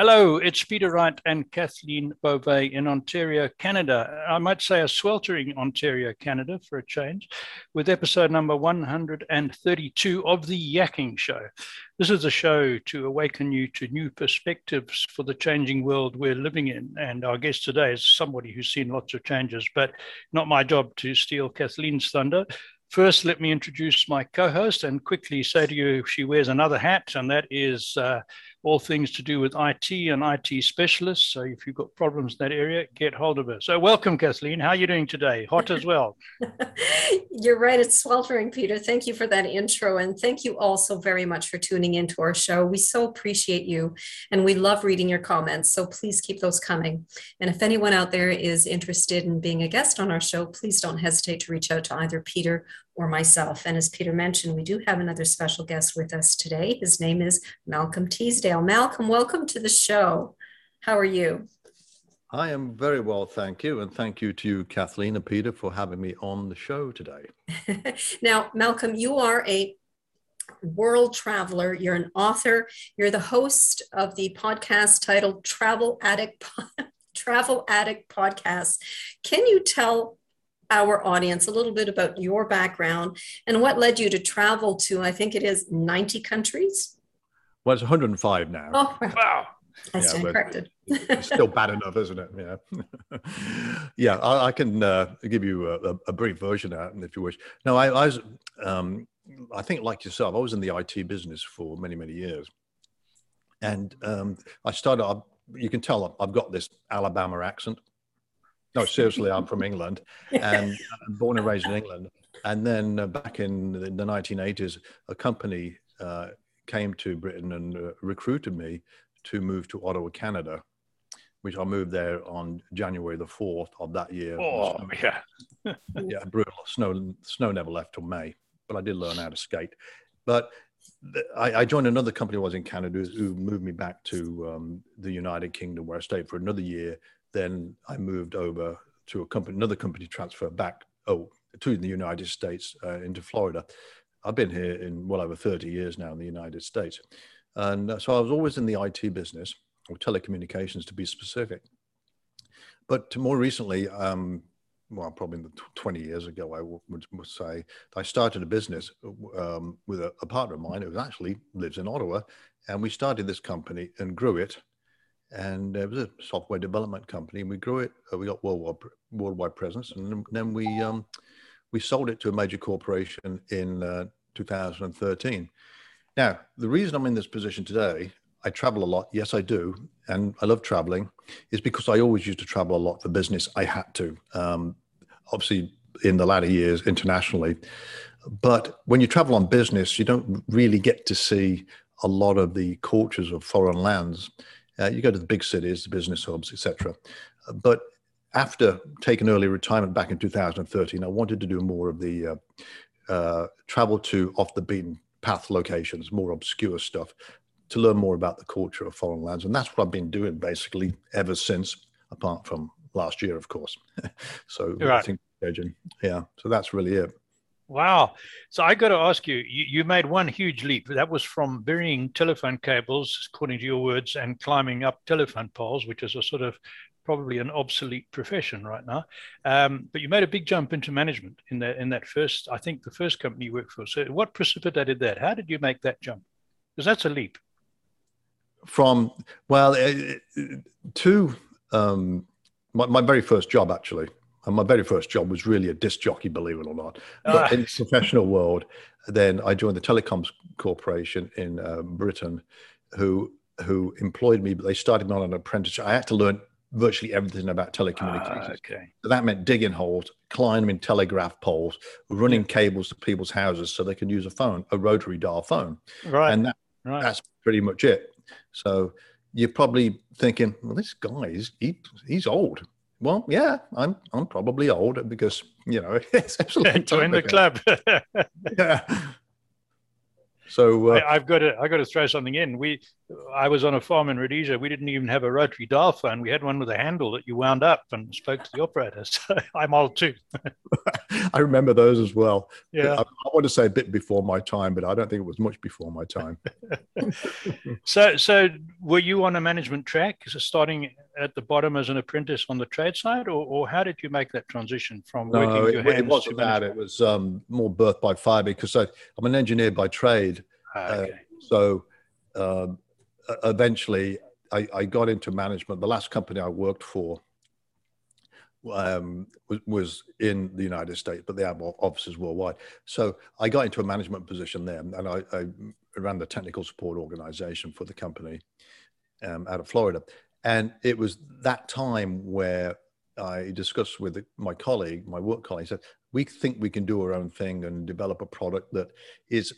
Hello, it's Peter Wright and Kathleen Beauvais in Ontario, Canada. I might say a sweltering Ontario, Canada for a change, with episode number 132 of The Yakking Show. This is a show to awaken you to new perspectives for the changing world we're living in. And our guest today is somebody who's seen lots of changes, but not my job to steal Kathleen's thunder. First, let me introduce my co host and quickly say to you she wears another hat, and that is uh, all things to do with IT and IT specialists. So if you've got problems in that area, get hold of her. So welcome, Kathleen. How are you doing today? Hot as well. You're right. It's sweltering, Peter. Thank you for that intro. And thank you also very much for tuning into our show. We so appreciate you and we love reading your comments. So please keep those coming. And if anyone out there is interested in being a guest on our show, please don't hesitate to reach out to either Peter or myself. And as Peter mentioned, we do have another special guest with us today. His name is Malcolm Teasdale. Malcolm, welcome to the show. How are you? I am very well, thank you. And thank you to you, Kathleen and Peter, for having me on the show today. now, Malcolm, you are a world traveler. You're an author. You're the host of the podcast titled Travel Addict Travel Addict Podcast. Can you tell our audience a little bit about your background and what led you to travel to, I think it is 90 countries? Well, it's 105 now. Oh, wow. I stand yeah, corrected. it's still bad enough, isn't it? Yeah. yeah, I, I can uh, give you a, a, brief version of that if you wish. No, I, I was, um, I think like yourself, I was in the IT business for many, many years. And um, I started, you can tell I've got this Alabama accent. No, seriously, I'm from England and I'm born and raised in England. And then uh, back in the, the 1980s, a company uh, came to Britain and uh, recruited me to move to Ottawa, Canada, which I moved there on January the 4th of that year. Oh, yeah. yeah, brutal. Snow, snow never left till May, but I did learn how to skate. But I, I, joined another company I was in Canada who moved me back to um, the United Kingdom where I stayed for another year then I moved over to a company, another company transfer back oh, to the United States uh, into Florida. I've been here in well over 30 years now in the United States. And uh, so I was always in the IT business or telecommunications to be specific. But more recently, um, well, probably 20 years ago, I would, would say, I started a business um, with a, a, partner of mine who actually lives in Ottawa. And we started this company and grew it and it was a software development company. And we grew it. Uh, we got worldwide worldwide presence, and then we um, we sold it to a major corporation in uh, 2013. Now, the reason I'm in this position today, I travel a lot. Yes, I do, and I love traveling, is because I always used to travel a lot for business. I had to, um, obviously, in the latter years internationally. But when you travel on business, you don't really get to see a lot of the cultures of foreign lands uh, you go to the big cities, the business hubs, etc. But after taking early retirement back in 2013, I wanted to do more of the uh, uh, travel to off the beaten path locations, more obscure stuff, to learn more about the culture of foreign lands. And that's what I've been doing basically ever since, apart from last year, of course. so right. I think, yeah, so that's really it. Wow. So I got to ask you, you, you, made one huge leap. That was from burying telephone cables, according to your words, and climbing up telephone poles, which is a sort of probably an obsolete profession right now. Um, but you made a big jump into management in that in that first, I think the first company you worked for. So what precipitated that? How did you make that jump? Because that's a leap. From well, uh, to um, my, my very first job actually and my very first job was really a disc jockey, believe it or not. But ah. in the professional world, then I joined the Telecoms Corporation in uh, Britain, who who employed me. But they started me on an apprenticeship. I had to learn virtually everything about telecommunications. Ah, okay. So that meant digging holes, climbing telegraph poles, running cables to people's houses so they can use a phone, a rotary dial phone. Right. And that, right. that's pretty much it. So you're probably thinking, well, this guy is he, he's old. Well, yeah, I'm I'm probably old because you know it's absolutely join the club. yeah. So uh, I, have got to I got to throw something in. We I was on a farm in Rhodesia. We didn't even have a rotary dial phone. We had one with a handle that you wound up and spoke to the operator. So I'm old too. I remember those as well. Yeah, I, I, want to say a bit before my time, but I don't think it was much before my time. so so were you on a management track, starting at the bottom as an apprentice on the trade side, or, or how did you make that transition from no, working it, your hands it wasn't that. It was um, more birth by fire because I, am an engineer by trade. Ah, okay. Uh, so um, eventually, I, I, got into management. The last company I worked for um, was, was, in the United States, but they have offices worldwide. So I got into a management position there, and I, I ran the technical support organization for the company um, out of Florida. And it was that time where I discussed with my colleague, my work colleague, said, we think we can do our own thing and develop a product that is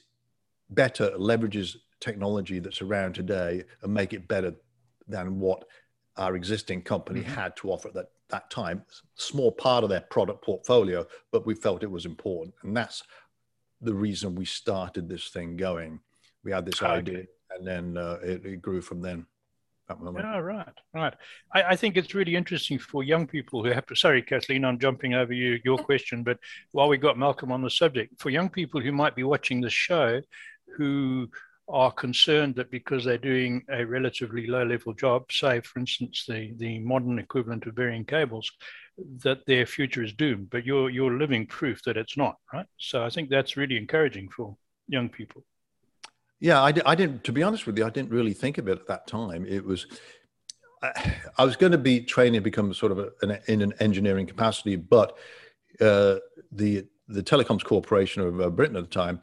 better, leverages technology that's around today and make it better than what our existing company mm-hmm. had to offer at that, that time. Small part of their product portfolio, but we felt it was important. And that's the reason we started this thing going. We had this okay. idea and then uh, it, it grew from then. Yeah, right, right. I, I, think it's really interesting for young people who have to. Sorry, Kathleen, I'm jumping over you your oh. question, but while we got Malcolm on the subject, for young people who might be watching the show, who are concerned that because they're doing a relatively low level job, say, for instance, the, the modern equivalent of burying cables, that their future is doomed. But you're, you're living proof that it's not, right? So I think that's really encouraging for young people. Yeah, I, I didn't, to be honest with you, I didn't really think of it at that time. It was, I, I was going to be training to become sort of a, an, in an engineering capacity, but uh, the the Telecoms Corporation of uh, Britain at the time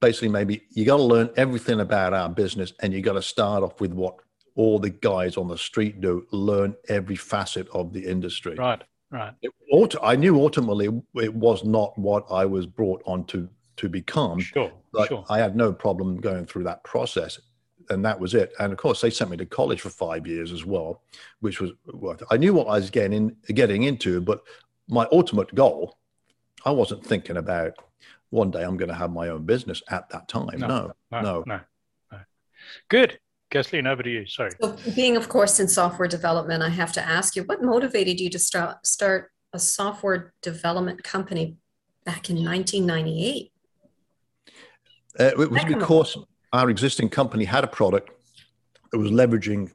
basically maybe you got to learn everything about our business and you got to start off with what all the guys on the street do learn every facet of the industry right right it, i knew ultimately it was not what i was brought on to to become. Sure, but sure. I had no problem going through that process. And that was it. And of course, they sent me to college for five years as well, which was what I knew what I was getting getting into. But my ultimate goal, I wasn't thinking about one day I'm going to have my own business at that time. No, no, no. no, no. no. Good. Kathleen, over to you. Sorry. So being, of course, in software development, I have to ask you, what motivated you to start start a software development company back in 1998? Uh, it was because our existing company had a product that was leveraging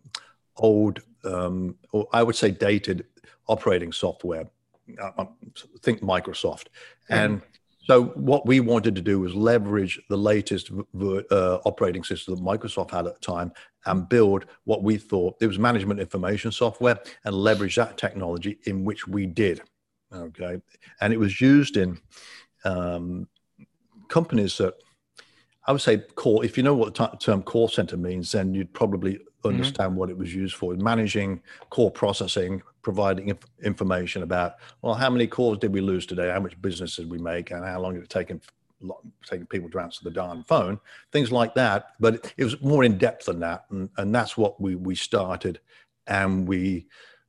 old, um, or I would say dated operating software. Uh, um, think Microsoft. And so what we wanted to do was leverage the latest uh, operating system that Microsoft had at the time and build what we thought it was management information software and leverage that technology in which we did. Okay. And it was used in um, companies that I would say call. If you know what the term call center means, then you'd probably mm-hmm. understand mm-hmm. what it was used for. Managing core processing, providing inf- information about well, how many calls did we lose today? How much business did we make? And how long did it take taking people to answer the darn phone? Things like that. But it was more in depth than that, and, and that's what we we started, and we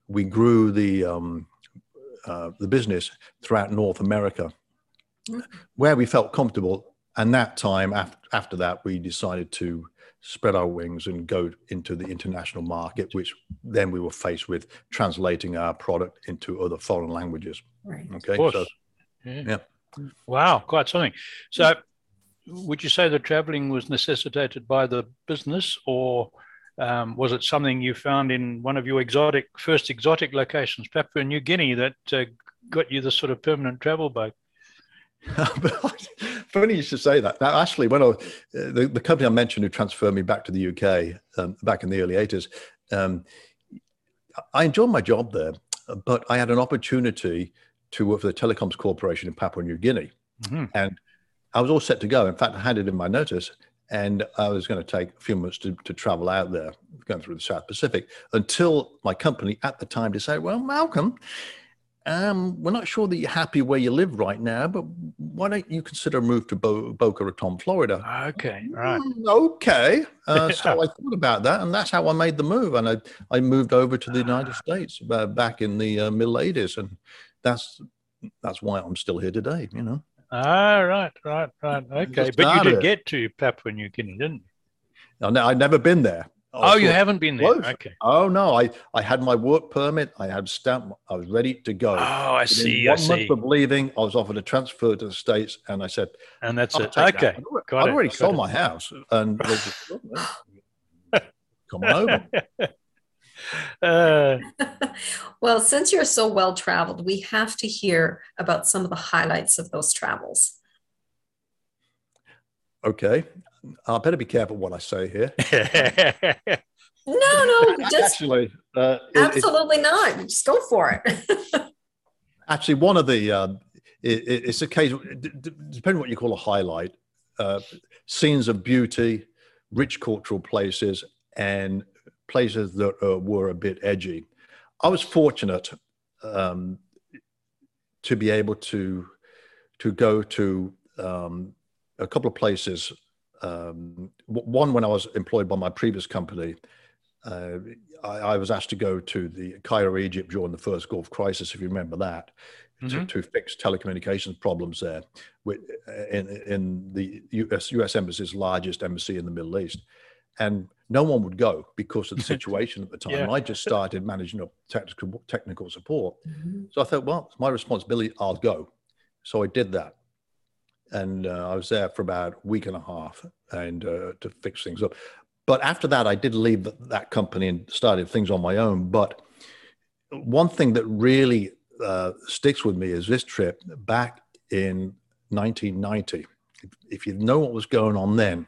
we grew the um, uh, the business throughout North America, mm-hmm. where we felt comfortable and that time after, after that we decided to spread our wings and go into the international market which then we were faced with translating our product into other foreign languages. Right. Okay so yeah. yeah. wow quite something. So would you say the traveling was necessitated by the business or um, was it something you found in one of your exotic first exotic locations papua new guinea that uh, got you the sort of permanent travel bug Funny you should say that. Now, actually, when I, uh, the, the company I mentioned who transferred me back to the UK um, back in the early 80s, um, I enjoyed my job there, but I had an opportunity to work for the Telecoms Corporation in Papua New Guinea. Mm-hmm. And I was all set to go. In fact, I handed in my notice and I was going to take a few months to, to travel out there, going through the South Pacific, until my company at the time decided, well, Malcolm, um, we're not sure that you're happy where you live right now, but why don't you consider a move to Bo- Boca Raton, Florida? Okay, right. Mm, okay. Uh, so I thought about that, and that's how I made the move. And I, I moved over to the United ah. States uh, back in the uh, middle 80s, and that's that's why I'm still here today. You know. Ah, right, right, right. Okay, but you did get to Papua New Guinea, didn't you? I ne- I'd never been there. I Oh, you haven't been there. close. Okay. Oh no, I, I had my work permit. I had stamp. I was ready to go. Oh, I Within see. I One see. month of leaving, I was offered a transfer to the states, and I said, And that's I'll it. take that. Okay. I'd already, got I'd it, already got sold it. my house, and they just, "Oh, come on over. Uh, well, since you're so well traveled, we have to hear about some of the highlights of those travels. Okay, I better be careful what I say here. No, no, just Actually, uh, it- it- absolutely not. Just go for it. actually, one of the um, it, it- it's a case d- d- depending what you call a highlight, uh, scenes of beauty, rich cultural places, and places that uh, were a bit edgy. I was fortunate um, to be able to to go to um, a couple of places. Um, one when I was employed by my previous company, uh, I, I was asked to go to the Cairo, Egypt during the first Gulf crisis, if you remember that, to, Mhm. to fix telecommunications problems there with, in, in the US, US Embassy's largest embassy in the Middle East. And no one would go because of the situation at the time. Yeah. I just started managing up technical, technical support. So I thought, well, it's my responsibility. I'll go. So I did that. And uh, I was there for about a week and a half and uh, to fix things up. But after that, I did leave that company and started things on my own. But one thing that really uh, sticks with me is this trip back in 1990. If, if you know what was going on then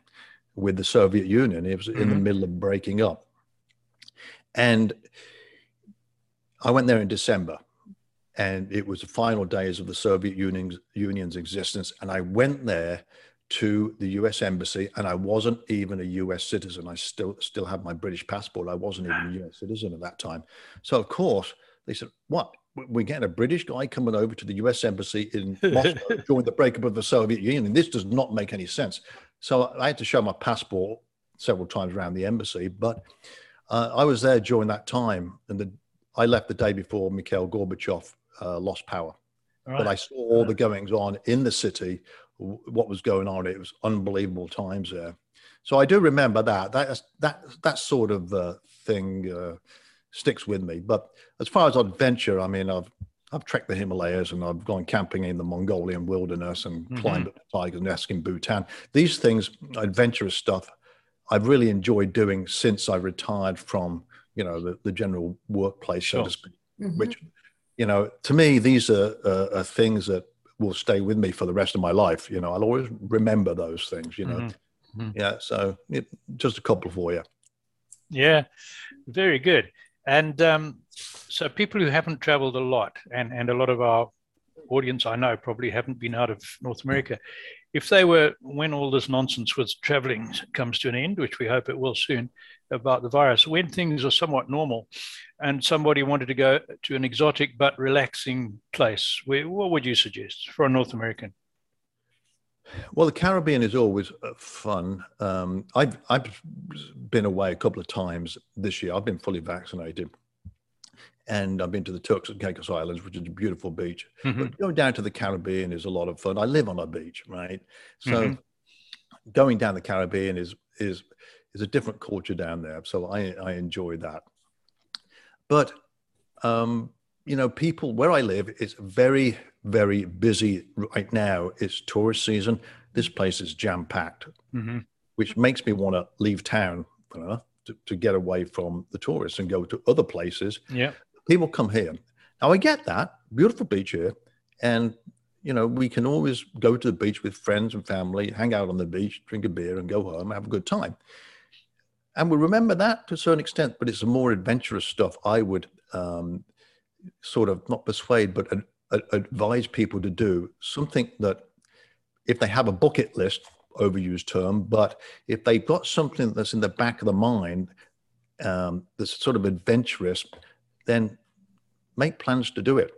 with the Soviet Union, it was in the Mhm. middle of breaking up. And I went there in December and it was the final days of the Soviet Union's, Union's existence. And I went there to the U.S. embassy, and I wasn't even a U.S. citizen. I still still had my British passport. I wasn't even a U.S. citizen at that time. So of course they said, "What? We're getting a British guy coming over to the U.S. embassy in Moscow during the breakup of the Soviet Union. This does not make any sense." So I had to show my passport several times around the embassy, but uh, I was there during that time, and the, I left the day before Mikhail Gorbachev uh, lost power. But I saw all the goings on in the city, what was going on. It was unbelievable times there. So I do remember that. That that that sort of uh, thing uh, sticks with me. But as far as adventure, I mean, I've I've trekked the Himalayas and I've gone camping in the Mongolian wilderness and Mhm. climbed up the tiger's nest in Bhutan. These things, adventurous stuff, I've really enjoyed doing since I retired from you know the, the general workplace, so Sure. to speak Mhm. which you know to me these are, are, are things that will stay with me for the rest of my life you know i'll always remember those things you know Mhm. Mhm. yeah so it, just a couple for you Yeah, very good. And um, so, people who haven't traveled a lot, and, and a lot of our audience I know probably haven't been out of North America, if they were, when all this nonsense with traveling comes to an end, which we hope it will soon, about the virus, when things are somewhat normal and somebody wanted to go to an exotic but relaxing place, where, what would you suggest for a North American? well the caribbean is always uh, fun um, I've, I've been away a couple of times this year i've been fully vaccinated and i've been to the turks and caicos islands which is a beautiful beach Mhm. But going down to the Caribbean is a lot of fun. I live on a beach, right? So Mhm. Going down the Caribbean is is is a different culture down there. So I I enjoy that. But um, you know, people where I live is very very busy right now. It's tourist season. This place is jam packed, Mhm. which makes me want to leave town you know, to, to get away from the tourists and go to other places Yeah. people come here. Now I get that beautiful beach here, and you know we can always go to the beach with friends and family, hang out on the beach, drink a beer, and go home, have a good time. And we remember that to a certain extent, but it's the more adventurous stuff. I would um, sort of not persuade, but ad- ad- advise people to do something that, if they have a bucket list, overused term, but if they've got something that's in the back of the mind um, that's sort of adventurous, then make plans to do it.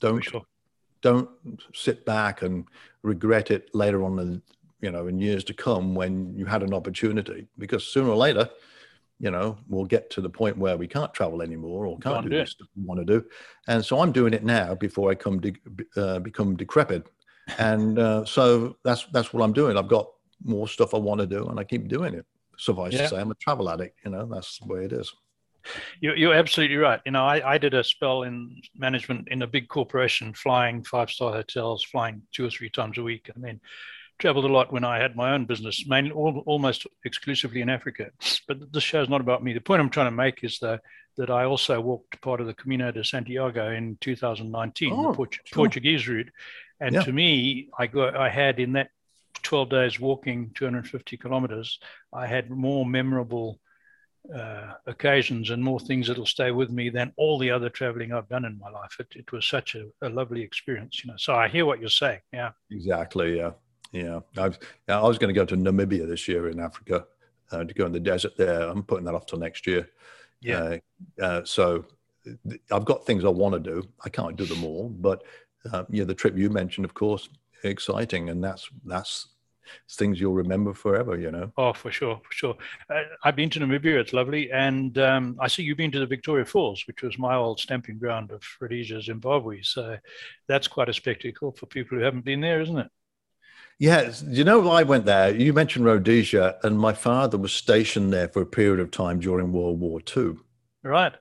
Don't sure. Don't sit back and regret it later on in you know in years to come when you had an opportunity because sooner or later you know we'll get to the point where we can't travel anymore or can't Can't do do stuff we want to do and so i'm doing it now before i come de- uh, become decrepit and uh, so that's that's what I'm doing. I've got more stuff I want to do, and I keep doing it. Suffice yeah. to say, I'm a travel addict. You know, that's the way it is. You're, you're absolutely right. You know, I, I did a spell in management in a big corporation, flying five star hotels, flying two or three times a week, and then traveled a lot when I had my own business, mainly all, almost exclusively in Africa. But this show is not about me. The point I'm trying to make is that that I also walked part of the Camino de Santiago in 2019, oh, the Port- sure. Portuguese route, and yeah. to me, I got I had in that 12 days walking 250 kilometers, I had more memorable uh, occasions and more things that'll stay with me than all the other traveling I've done in my life. It, it was such a, a, lovely experience, you know. So I hear what you're saying. Yeah. Exactly. Yeah. Yeah. I've, I was going to go to Namibia this year in Africa uh, to go in the desert there. I'm putting that off till next year. Yeah. Uh, uh so I've got things I want to do. I can't do them all, but uh, yeah, the trip you mentioned, of course, exciting, and that's that's things you'll remember forever, you know. Oh, for sure, for sure. Uh, I've been to Namibia; it's lovely, and um, I see you've been to the Victoria Falls, which was my old stamping ground of Rhodesia, Zimbabwe. So that's quite a spectacle for people who haven't been there, isn't it? Yes, you know, I went there. You mentioned Rhodesia, and my father was stationed there for a period of time during World War II. Right.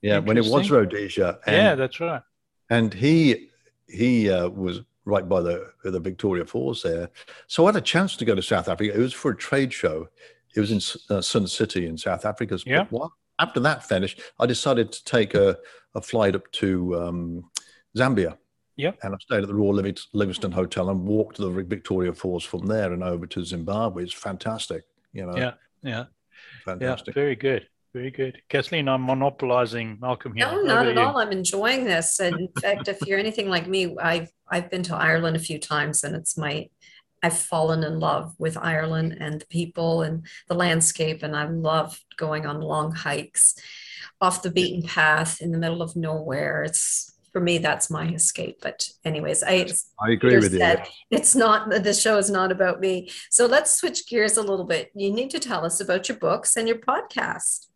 Yeah, when it was Rhodesia. And, yeah, that's right. And he he uh, was right by the the Victoria Falls there. So I had a chance to go to South Africa. It was for a trade show. It was in uh, Sun City in South Africa. Yeah. After that finished, I decided to take a, a flight up to um, Zambia. Yeah. And I stayed at the Royal Livingstone Hotel and walked to the Victoria Falls from there and over to Zimbabwe. It's fantastic. You know. Yeah. Yeah. Fantastic. Yeah, very good. Very good. Kathleen, I'm monopolizing Malcolm here. No, not at you. all. I'm enjoying this. And in fact, if you're anything like me, I've I've been to Ireland a few times and it's my I've fallen in love with Ireland and the people and the landscape. And I love going on long hikes off the beaten path in the middle of nowhere. It's for me, that's my escape. But anyways, I I agree with you. It's not the show is not about me. So let's switch gears a little bit. You need to tell us about your books and your podcast.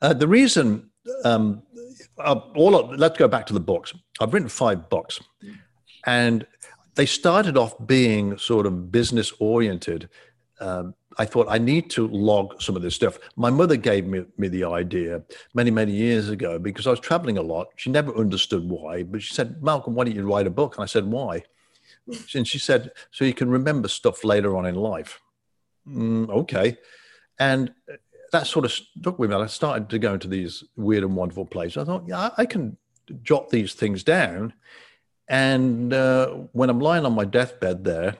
Uh, the reason, um, uh, all of, let's go back to the books. I've written five books, and they started off being sort of business oriented. Um, I thought I need to log some of this stuff. My mother gave me, me the idea many, many years ago because I was traveling a lot. She never understood why, but she said, Malcolm, why don't you write a book? And I said, why? And she said, so you can remember stuff later on in life. Mm, okay. And that sort of stuck with me. I started to go into these weird and wonderful places. I thought, yeah, I can jot these things down. And uh, when I'm lying on my deathbed there,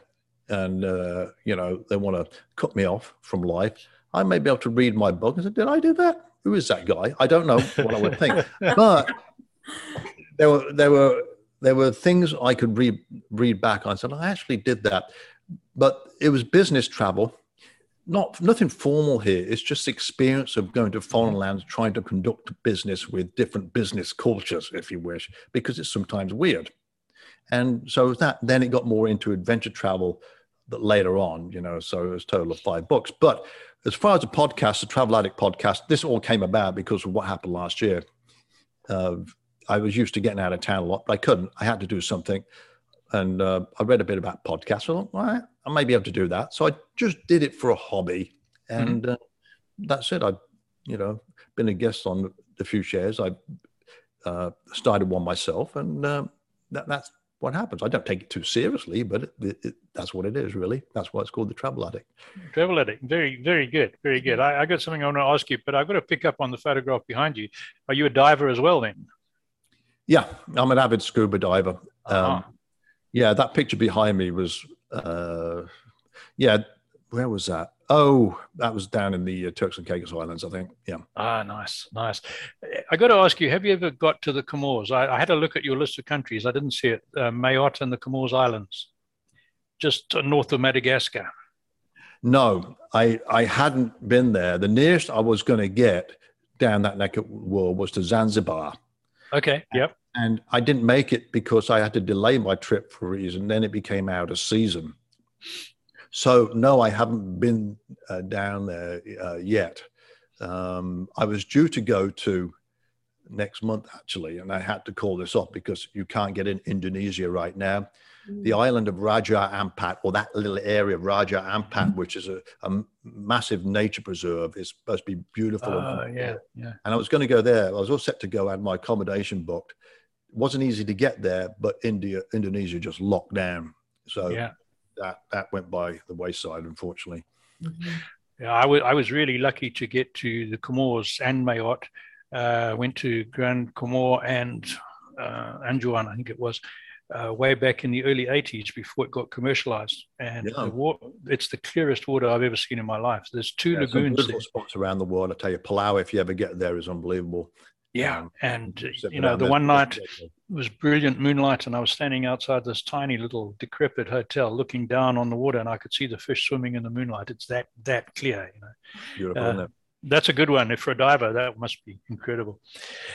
and uh, you know they want to cut me off from life, I may be able to read my book and say, "Did I do that? Who is that guy?" I don't know what I would think, but there were there were there were things I could read read back on. I said, "I actually did that," but it was business travel not nothing formal here. It's just experience of going to foreign mm-hmm. lands, trying to conduct business with different business cultures, if you wish, because it's sometimes weird. And so that then it got more into adventure travel that later on, you know, so it was total of five books. But as far as the podcast, the Travel Addict podcast, this all came about because of what happened last year. Uh, I was used to getting out of town a lot, but I couldn't. I had to do something. And uh, I read a bit about podcasts. I thought, all right, I may be able to do that. So I just did it for a hobby, mm-hmm. and mm-hmm. uh, that's it. I, you know, been a guest on a few shares. I uh, started one myself, and uh, that, that's what happens. I don't take it too seriously, but it, it, it, that's what it is, really. That's why it's called the Travel Addict. Travel Addict. Very, very good. Very good. I, I got something I want to ask you, but I've got to pick up on the photograph behind you. Are you a diver as well, then? Yeah, I'm an avid scuba diver. Uh-huh. Um, yeah, that picture behind me was uh, yeah, where was that? Oh, that was down in the uh, Turks and Caicos Islands, I think. Yeah. Ah, nice, nice. I got to ask you, have you ever got to the Comores? I, I had a look at your list of countries. I didn't see it. Uh, Mayotte and the Comores Islands, just north of Madagascar. No, I I hadn't been there. The nearest I was going to get down that neck of the world was to Zanzibar. Okay. Yep and I didn't make it because I had to delay my trip for a reason. Then it became out of season. So no, I haven't been uh, down there uh, yet. Um, I was due to go to next month actually, and I had to call this off because you can't get in Indonesia right now. The island of Raja Ampat, or that little area of Raja Ampat, which is a, a massive nature preserve, is supposed to be beautiful. Oh, and, yeah, yeah. and I was going to go there. I was all set to go. I had my accommodation booked. Wasn't easy to get there, but India, Indonesia just locked down. So Yeah. that that went by the wayside, unfortunately. Mhm. Yeah, I wa- I was really lucky to get to the Comores and Mayotte. Uh, went to Grand Comore and uh, Anjouan, I think it was, uh, way back in the early 80s before it got commercialized. And Yeah. the wa- it's the clearest water I've ever seen in my life. There's two Yeah, lagoons there. beautiful spots around the world. I tell you, Palau, if you ever get there, is unbelievable. Yeah. Um, And, you know, the one night was brilliant moonlight and I was standing outside this tiny little decrepit hotel looking down on the water and I could see the fish swimming in the moonlight. It's that, that clear, you know. beautiful, uh. That's a good one. If for a diver, that must be incredible.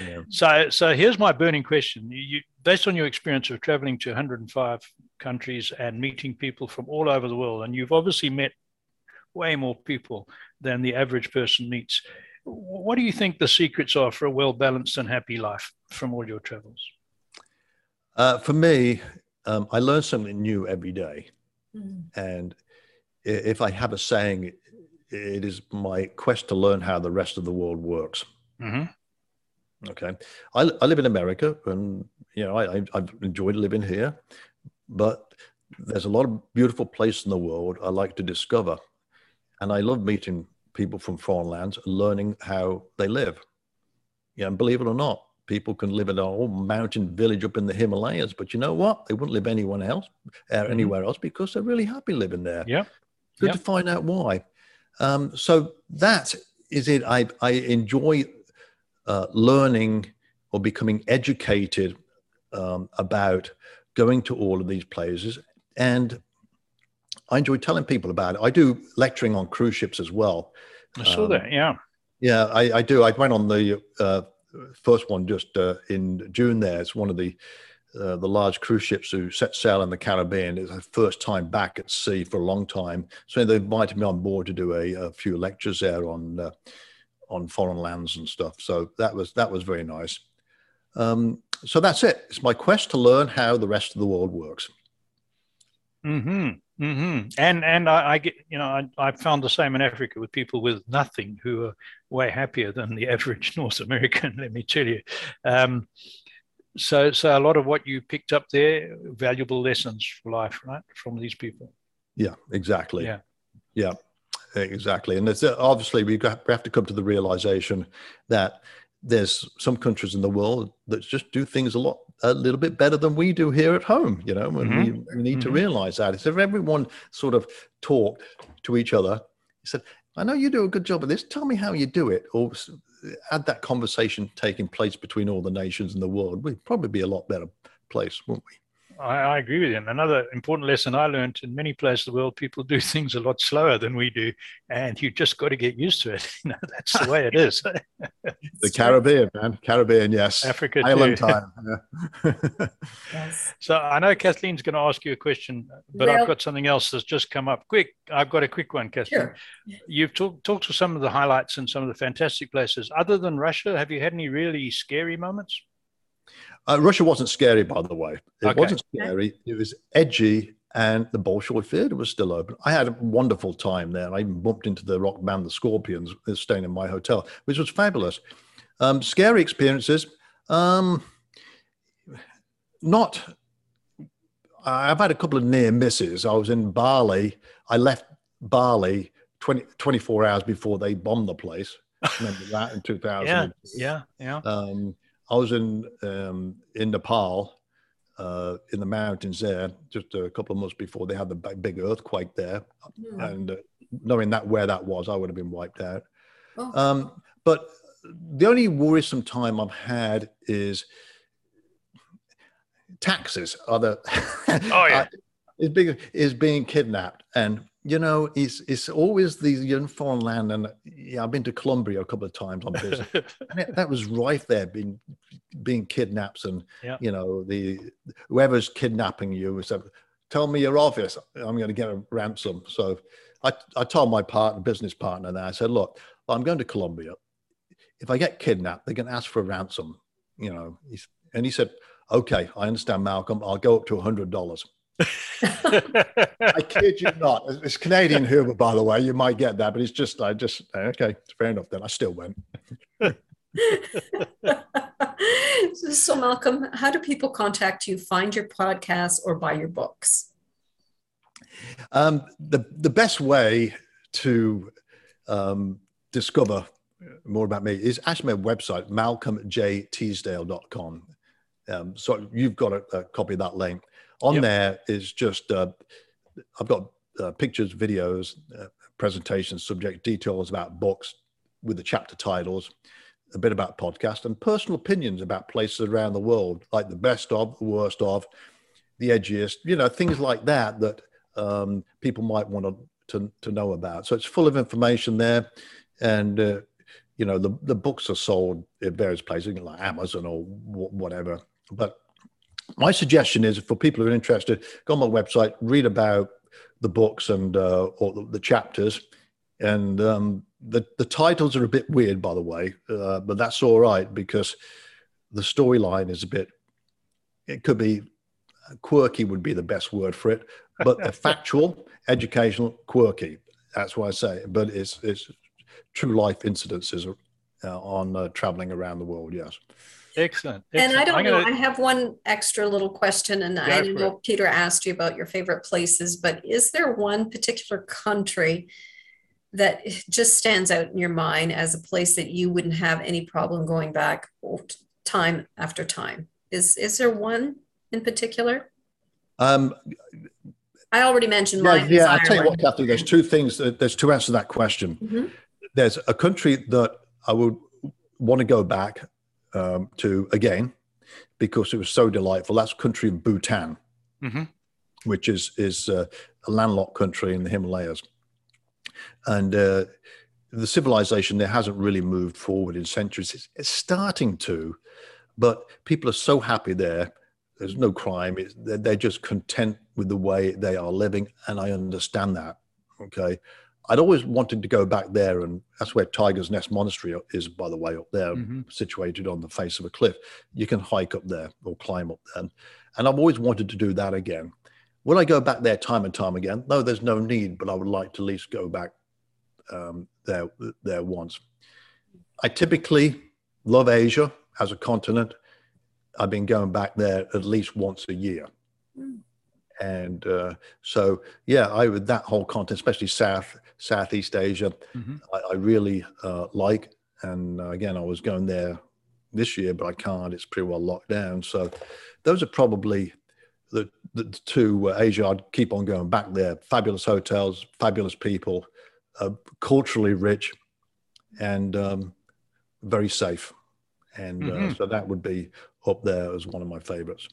Yeah. So, so here's my burning question: you, based on your experience of traveling to 105 countries and meeting people from all over the world, and you've obviously met way more people than the average person meets. What do you think the secrets are for a well balanced and happy life from all your travels? Uh, for me, um, I learn something new every day. Mhm. And if I have a saying, it is my quest to learn how the rest of the world works. hmm Okay. I, I live in America and, you know, I, I- I've enjoyed living here, but there's a lot of beautiful places in the world I like to discover. And I love meeting people from foreign lands learning how they live. Yeah, and believe it or not, people can live in a whole mountain village up in the Himalayas, but you know what? They wouldn't live anyone else, uh, anywhere else because they're really happy living there. Yeah. Good Yeah. to find out why. Um, so that is it. I, I enjoy uh, learning or becoming educated um, about going to all of these places. And I enjoy telling people about it. I do lecturing on cruise ships as well. I saw Um, that. Yeah. Yeah, I, I do. I went on the uh, first one just uh, in June. There, it's one of the uh, the large cruise ships who set sail in the Caribbean. It's the first time back at sea for a long time. So they invited me on board to do a, a few lectures there on uh, on foreign lands and stuff. So that was that was very nice. Um, so that's it. It's my quest to learn how the rest of the world works. hmm hmm And and I, I get you know I, I found the same in Africa with people with nothing who are way happier than the average North American. Let me tell you. Um, so so a lot of what you picked up there, valuable lessons for life, right, from these people. Yeah, exactly. Yeah. Yeah, exactly. And it's uh, obviously we got- we have to come to the realization that there's some countries in the world that just do things a lot a little bit better than we do here at home. You know, and we, we need to Mhm. realize that. If everyone sort of talked to each other, he said, "I know you do a good job of this. Tell me how you do it," or had that conversation taking place between all the nations in the world, we'd probably be a lot better place, wouldn't we? I, I agree with you. And another important lesson I learned in many places of the world, people do things a lot slower than we do, and you just got to get used to it. You know, that's the way it is. The Caribbean, man, Caribbean, yes. Africa Island too. time. yeah. Yes. So I know Kathleen's going to ask you a question, but Well- I've got something else that's just come up. Quick, I've got a quick one, Kathleen. Sure. You've talked talked to some of the highlights and some of the fantastic places. Other than Russia, have you had any really scary moments? Uh, Russia wasn't scary, by the way. It Okay. wasn't scary. It was edgy, and the Bolshoi Theatre was still open. I had a wonderful time there. I even bumped into the rock band, the Scorpions, uh, staying in my hotel, which was fabulous. Um, scary experiences. Um, not. I've had a couple of near misses. I was in Bali. I left Bali 20, 24 hours before they bombed the place. Remember that in 2000? Yeah, yeah, yeah. Um, I was in um, in Nepal, uh, in the mountains there, just a couple of months before they had the big, earthquake there, Hmm. and uh, knowing that where that was, I would have been wiped out. Oh, Um, but the only worrisome time I've had is taxes. The Oh, yeah. is being is being kidnapped, and you know, it's it's always these young foreign land, and yeah, I've been to Colombia a couple of times on business, and it, that was rife there, being being kidnapped, and Yeah. you know, the whoever's kidnapping you said, "Tell me your office, I'm going to get a ransom." So, I I told my partner, business partner, that I said, "Look, I'm going to Colombia. If I get kidnapped, they're going to ask for a ransom. you know, he's, and he said, okay, I understand, Malcolm. I'll go up to a hundred dollars. I kid you not. It's Canadian humor, by the way. You might get that, but it's just, I just, okay, fair enough. Then I still went. so, Malcolm, how do people contact you, find your podcast, or buy your books? Um, the the best way to um, discover more about me is actually my website, malcolmjteasdale.com. Um, so you've got a, a, copy of that link. On yep. there is just uh, I've got uh, pictures, videos, uh, presentations, subject details about books with the chapter titles, a bit about podcast, and personal opinions about places around the world, like the best of, the worst of, the edgiest, you know, things like that that um, people might want to, to, to know about. So it's full of information there, and uh, you know the the books are sold at various places like Amazon or whatever. But my suggestion is for people who are interested, go on my website, read about the books and uh, or the, the, chapters, and um, the the titles are a bit weird, by the way, uh, but that's all right because the storyline is a bit. It could be quirky would be the best word for it, but factual, educational, quirky. That's why I say. But it's it's true life incidences uh, on uh, traveling around the world. Yes. Excellent. Excellent. And I don't know. I have one extra little question, and I know Peter asked you about your favorite places, but is there one particular country that just stands out in your mind as a place that you wouldn't have any problem going back time after time? Is is there one in particular? Um, I already mentioned mine. Yeah, yeah I'll tell you what, Kathy. There's two things. There's two answers to that question. Mm-hmm. There's a country that I would want to go back um, to again because it was so delightful. That's country of Bhutan, mm-hmm. which is is uh, a landlocked country in the Himalayas, and uh, the civilization there hasn't really moved forward in centuries. It's, it's starting to, but people are so happy there there's no crime. It's, they're just content with the way they are living, and I understand that. Okay, I'd always wanted to go back there, and that's where Tiger's Nest Monastery is, by the way, up there, mm-hmm. situated on the face of a cliff. You can hike up there or climb up there, and I've always wanted to do that again. Will I go back there time and time again? No, there's no need, but I would like to at least go back um, there there once. I typically love Asia as a continent. I've been going back there at least once a year. Mm. And uh, so, yeah, I would that whole continent, especially South Southeast Asia, mm-hmm. I, I, really uh, like. And uh, again, I was going there this year, but I can't. It's pretty well locked down. So, those are probably the the two uh, Asia. I'd keep on going back there. Fabulous hotels, fabulous people, uh, culturally rich, and um, very safe. And uh, mm-hmm. so that would be up there as one of my favorites.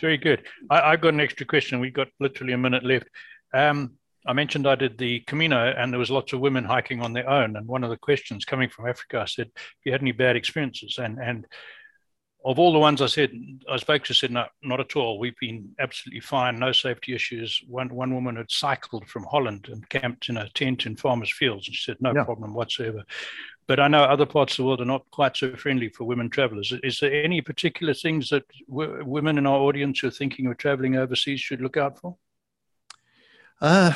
Very good. I, have got an extra question. We've got literally a minute left. Um, I mentioned I did the Camino and there was lots of women hiking on their own. And one of the questions coming from Africa, I said, "Have you had any bad experiences?" And and of all the ones I said, I spoke to said, no, not at all. We've been absolutely fine, no safety issues. One one woman had cycled from Holland and camped in a tent in farmers' fields, and she said, no yeah. problem whatsoever. But I know other parts of the world are not quite so friendly for women travelers. Is there any particular things that w- women in our audience who are thinking of traveling overseas should look out for? Uh,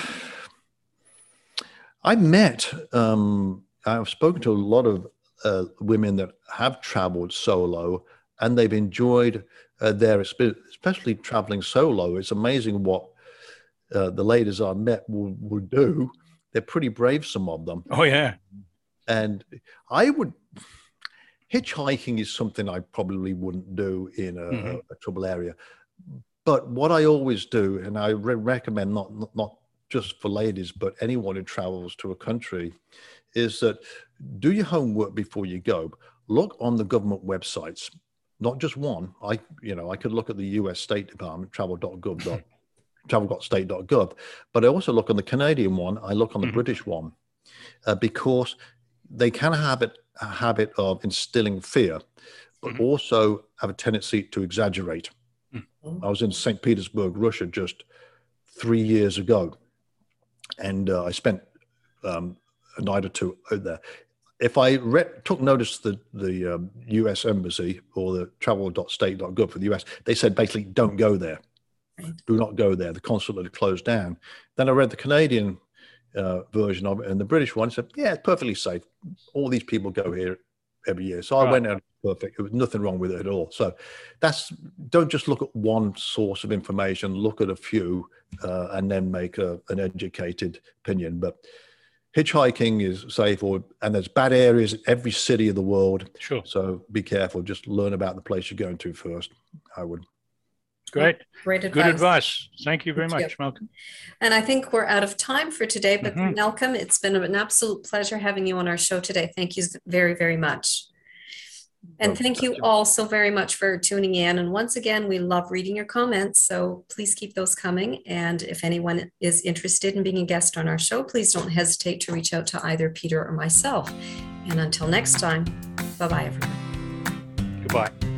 I met, um, I've spoken to a lot of uh, women that have traveled solo and they've enjoyed uh, their experience, especially traveling solo. It's amazing what uh, the ladies I met will, will do. They're pretty brave, some of them. Oh, yeah. And I would, hitchhiking is something I probably wouldn't do in a, mm-hmm. a trouble area. But what I always do, and I re- recommend not, not, not just for ladies, but anyone who travels to a country, is that do your homework before you go. Look on the government websites not just one. I, you know, I could look at the U.S. State Department, travel.gov, travel.state.gov, but I also look on the Canadian one. I look on the mm-hmm. British one uh, because they can have it, a habit of instilling fear, but mm-hmm. also have a tendency to exaggerate. Mm-hmm. I was in St. Petersburg, Russia, just three years ago, and uh, I spent um, a night or two out there. if I re- took notice the the um, U.S. embassy or the travel.state.gov for the U.S., they said basically don't go there, do not go there. The consulate had closed down. Then I read the Canadian uh, version of it and the British one. Said yeah, it's perfectly safe. All these people go here every year. So I Right. went out perfect. There was nothing wrong with it at all. So that's don't just look at one source of information. Look at a few uh, and then make a, an educated opinion. But hitchhiking is safe, or and there's bad areas in every city of the world. Sure. So be careful. Just learn about the place you're going to first. I would. Great. Great advice. Good advice. Thank you very Thank you. much, Malcolm. And I think we're out of time for today, but Mhm. Malcolm, it's been an absolute pleasure having you on our show today. Thank you very, very much. And oh, you thank you. all so very much for tuning in. And once again, we love reading your comments. So please keep those coming. And if anyone is interested in being a guest on our show, please don't hesitate to reach out to either Peter or myself. And until next time, bye bye, everyone. Goodbye.